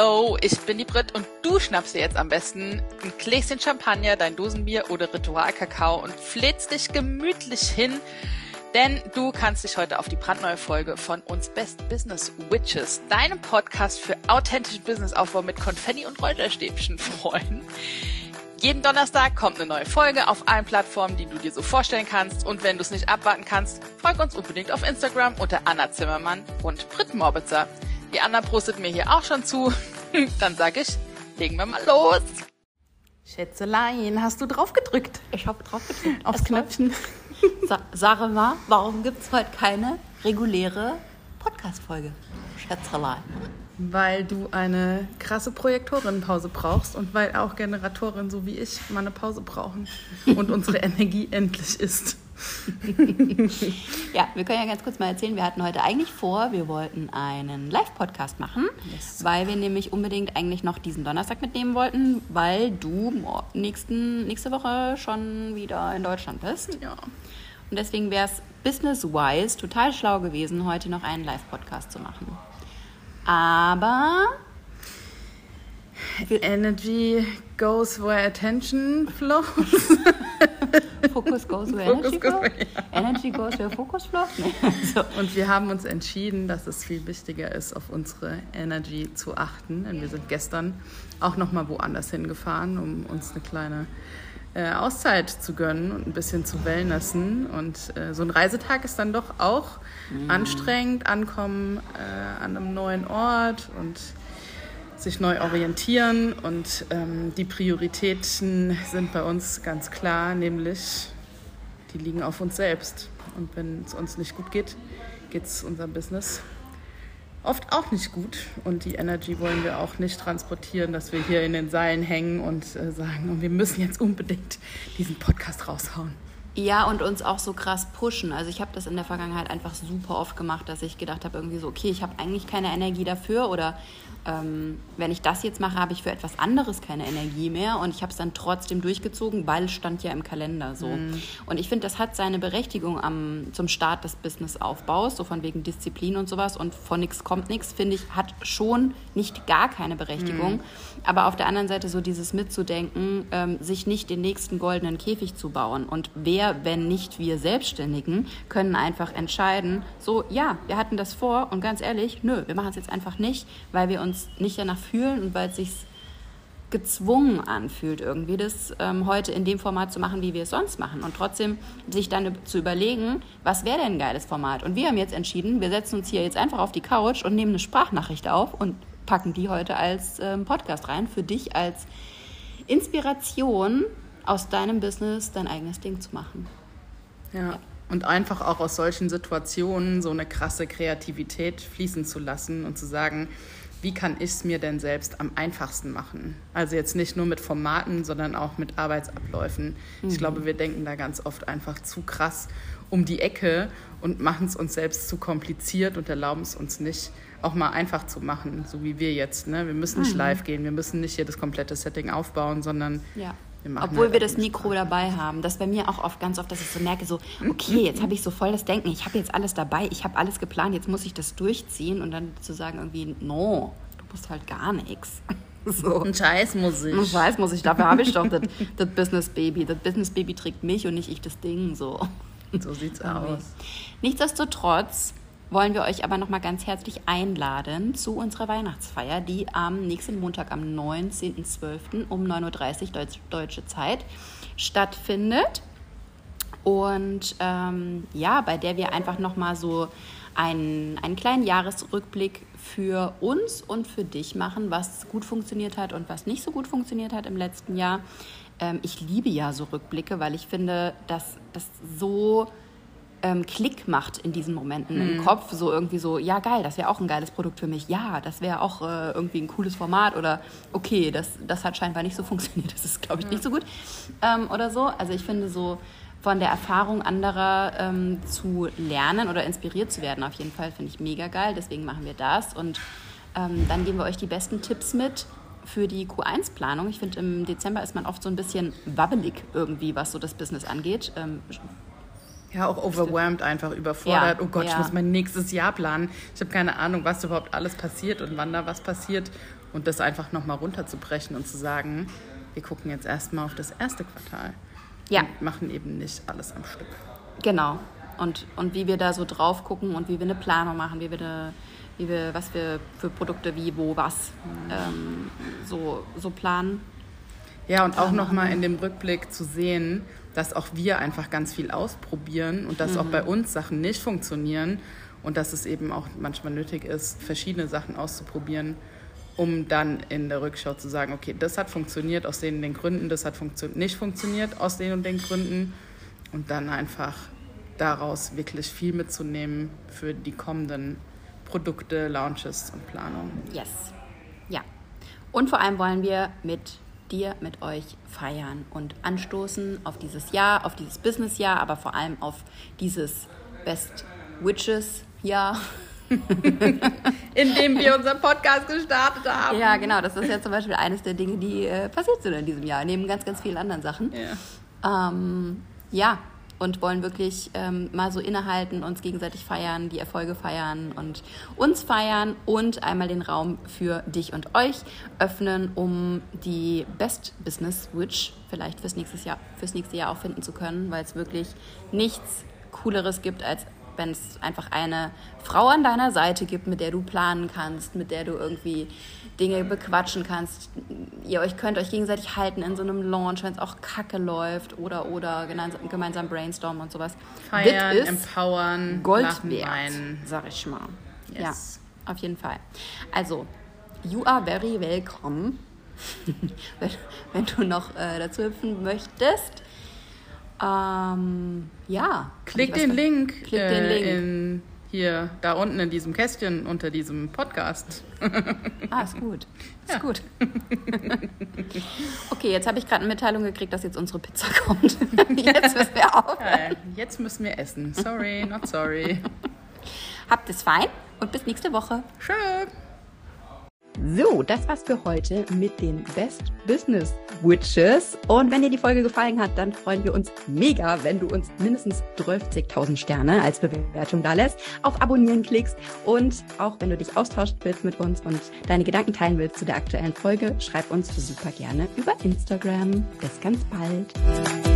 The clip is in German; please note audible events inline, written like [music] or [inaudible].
Hallo, ich bin die Brit und du schnappst dir jetzt am besten ein Gläschen Champagner, dein Dosenbier oder Ritualkakao und flätst dich gemütlich hin, denn du kannst dich heute auf die brandneue Folge von uns Best Business Witches, deinem Podcast für authentischen Businessaufbau mit Konfetti und Räucherstäbchen [laughs] freuen. Jeden Donnerstag kommt eine neue Folge auf allen Plattformen, die du dir so vorstellen kannst. Und wenn du es nicht abwarten kannst, folg uns unbedingt auf Instagram unter Anna Zimmermann und Brit Morbitzer. Die Anna prostet mir hier auch schon zu. [laughs] Dann sag ich, legen wir mal los. Schätzelein, hast du drauf gedrückt? Ich habe drauf gedrückt. Aufs Knöpfchen. [laughs] Sa sag mal, warum gibt es heute keine reguläre Podcast-Folge? Schätzelein. Weil du eine krasse Projektorinnenpause brauchst und weil auch Generatoren so wie ich mal eine Pause brauchen und unsere [laughs] Energie endlich ist. [laughs] ja, wir können ja ganz kurz mal erzählen, wir hatten heute eigentlich vor, wir wollten einen Live-Podcast machen, yes. weil wir nämlich unbedingt eigentlich noch diesen Donnerstag mitnehmen wollten, weil du nächsten, nächste Woche schon wieder in Deutschland bist. Ja. Und deswegen wäre es business-wise total schlau gewesen, heute noch einen Live-Podcast zu machen. Aber Energy goes where attention flows. [laughs] Where energy flows. Energy goes where focus flows. [laughs] Nee. So. Und wir haben uns entschieden, dass es viel wichtiger ist, auf unsere Energy zu achten. Denn wir sind gestern auch noch mal woanders hingefahren, um uns eine kleine äh, Auszeit zu gönnen und ein bisschen zu wellnessen. Und äh, so ein Reisetag ist dann doch auch mhm. anstrengend, ankommen äh, an einem neuen Ort und sich neu orientieren. Und ähm, die Prioritäten sind bei uns ganz klar, nämlich die liegen auf uns selbst. Und wenn es uns nicht gut geht, geht es unserem Business oft auch nicht gut. Und die Energy wollen wir auch nicht transportieren, dass wir hier in den Seilen hängen und äh, sagen, wir müssen jetzt unbedingt diesen Podcast raushauen. Ja, und uns auch so krass pushen. Also ich habe das in der Vergangenheit einfach super oft gemacht, dass ich gedacht habe, irgendwie so, okay, ich habe eigentlich keine Energie dafür oder ähm, wenn ich das jetzt mache, habe ich für etwas anderes keine Energie mehr und ich habe es dann trotzdem durchgezogen, weil es stand ja im Kalender so. Mhm. Und ich finde, das hat seine Berechtigung am, zum Start des Businessaufbaus, so von wegen Disziplin und sowas und von nichts kommt nichts, finde ich, hat schon nicht gar keine Berechtigung. Mhm. Aber auf der anderen Seite so dieses mitzudenken, ähm, sich nicht den nächsten goldenen Käfig zu bauen und wer, wenn nicht wir Selbstständigen, können einfach entscheiden, so ja, wir hatten das vor und ganz ehrlich, nö, wir machen es jetzt einfach nicht, weil wir uns uns nicht danach fühlen und weil es sich gezwungen anfühlt, irgendwie das ähm, heute in dem Format zu machen, wie wir es sonst machen. Und trotzdem sich dann zu überlegen, was wäre denn ein geiles Format? Und wir haben jetzt entschieden, wir setzen uns hier jetzt einfach auf die Couch und nehmen eine Sprachnachricht auf und packen die heute als ähm, Podcast rein, für dich als Inspiration aus deinem Business dein eigenes Ding zu machen. ja. Und einfach auch aus solchen Situationen so eine krasse Kreativität fließen zu lassen und zu sagen, wie kann ich es mir denn selbst am einfachsten machen? Also jetzt nicht nur mit Formaten, sondern auch mit Arbeitsabläufen. Mhm. Ich glaube, wir denken da ganz oft einfach zu krass um die Ecke und machen es uns selbst zu kompliziert und erlauben es uns nicht, auch mal einfach zu machen, so wie wir jetzt. Ne? Wir müssen nicht mhm. live gehen, wir müssen nicht hier das komplette Setting aufbauen, sondern ja. Wir Obwohl halt wir das Mikro dabei haben. Das bei mir auch oft ganz oft, dass ich so merke, so, okay, [clears throat] jetzt habe ich so voll das Denken, ich habe jetzt alles dabei, ich habe alles geplant, jetzt muss ich das durchziehen und dann zu sagen irgendwie, no, du musst halt gar nichts. [laughs] So. Ein Scheiß muss ich. Ein Scheiß muss ich, dafür habe ich doch das, [laughs] das Business Baby. Das Business Baby trägt mich und nicht ich das Ding. So, so sieht's aus. Nichtsdestotrotz wollen wir euch aber noch mal ganz herzlich einladen zu unserer Weihnachtsfeier, die am nächsten Montag, am 19.12. um 9.30 Uhr Deutsch, deutsche Zeit stattfindet. Und ähm, ja, bei der wir einfach noch mal so einen, einen kleinen Jahresrückblick für uns und für dich machen, was gut funktioniert hat und was nicht so gut funktioniert hat im letzten Jahr. Ähm, ich liebe ja so Rückblicke, weil ich finde, dass das so ähm, Klick macht in diesen Momenten mhm. im Kopf. So irgendwie so, ja geil, das wäre auch ein geiles Produkt für mich. Ja, das wäre auch äh, irgendwie ein cooles Format oder okay, das, das hat scheinbar nicht so [laughs] funktioniert. Das ist, glaube ich, nicht so gut ähm, oder so. Also ich finde so von der Erfahrung anderer ähm, zu lernen oder inspiriert zu werden, auf jeden Fall finde ich mega geil. Deswegen machen wir das und ähm, dann geben wir euch die besten Tipps mit für die Q1-Planung. Ich finde, im Dezember ist man oft so ein bisschen wabbelig irgendwie, was so das Business angeht. Ähm, ja, auch overwhelmed einfach, überfordert. Ja, oh Gott, ja. ich muss mein nächstes Jahr planen. Ich habe keine Ahnung, was überhaupt alles passiert und wann da was passiert. Und das einfach nochmal runterzubrechen und zu sagen, wir gucken jetzt erstmal auf das erste Quartal. Ja. Und machen eben nicht alles am Stück. Genau. Und, und wie wir da so drauf gucken und wie wir eine Planung machen, wie wir, eine, wie wir was wir für Produkte wie, wo, was ähm, so, so planen. Ja, und auch nochmal in dem Rückblick zu sehen, dass auch wir einfach ganz viel ausprobieren und dass auch bei uns Sachen nicht funktionieren und dass es eben auch manchmal nötig ist, verschiedene Sachen auszuprobieren, um dann in der Rückschau zu sagen, okay, das hat funktioniert aus den und den Gründen, das hat funktio nicht funktioniert aus den und den Gründen und dann einfach daraus wirklich viel mitzunehmen für die kommenden Produkte, Launches und Planungen. Yes. Ja. Und vor allem wollen wir mit dir, mit euch feiern und anstoßen auf dieses Jahr, auf dieses Business-Jahr, aber vor allem auf dieses Best Witches-Jahr. [laughs] Indem wir unseren Podcast gestartet haben. Ja, genau. Das ist ja zum Beispiel eines der Dinge, die äh, passiert sind in diesem Jahr, neben ganz, ganz vielen anderen Sachen. Ja. Ähm, ja, und wollen wirklich ähm, mal so innehalten, uns gegenseitig feiern, die Erfolge feiern und uns feiern und einmal den Raum für dich und euch öffnen, um die Best Business Witch vielleicht fürs nächste Jahr, fürs nächste Jahr auch finden zu können, weil es wirklich nichts Cooleres gibt, als wenn es einfach eine Frau an deiner Seite gibt, mit der du planen kannst, mit der du irgendwie Dinge bequatschen kannst. Ihr euch könnt euch gegenseitig halten in so einem Launch, wenn es auch kacke läuft oder oder gemeinsam, gemeinsam brainstormen und sowas. Feiern, ist empowern, Gold wert, sag ich mal. Yes. Ja, auf jeden Fall. Also, you are very welcome. [laughs] wenn, wenn du noch äh, dazu hüpfen möchtest. Ähm, ja. Klick den Link, Klick den äh, Link. in hier da unten in diesem Kästchen unter diesem Podcast. Ah, ist gut. [laughs] Ist Ja. gut. [laughs] okay, jetzt habe ich gerade eine Mitteilung gekriegt, dass jetzt unsere Pizza [laughs] kommt. jetzt müssen wir aufhören. Jetzt müssen wir essen. Sorry, not sorry. Habt es fein und bis nächste Woche. Schön. So, das war's für heute mit den Best Business Witches. Und wenn dir die Folge gefallen hat, dann freuen wir uns mega, wenn du uns mindestens 12.000 Sterne als Bewertung da lässt, auf Abonnieren klickst und auch wenn du dich austauschen willst mit uns und deine Gedanken teilen willst zu der aktuellen Folge, schreib uns super gerne über Instagram. Bis ganz bald.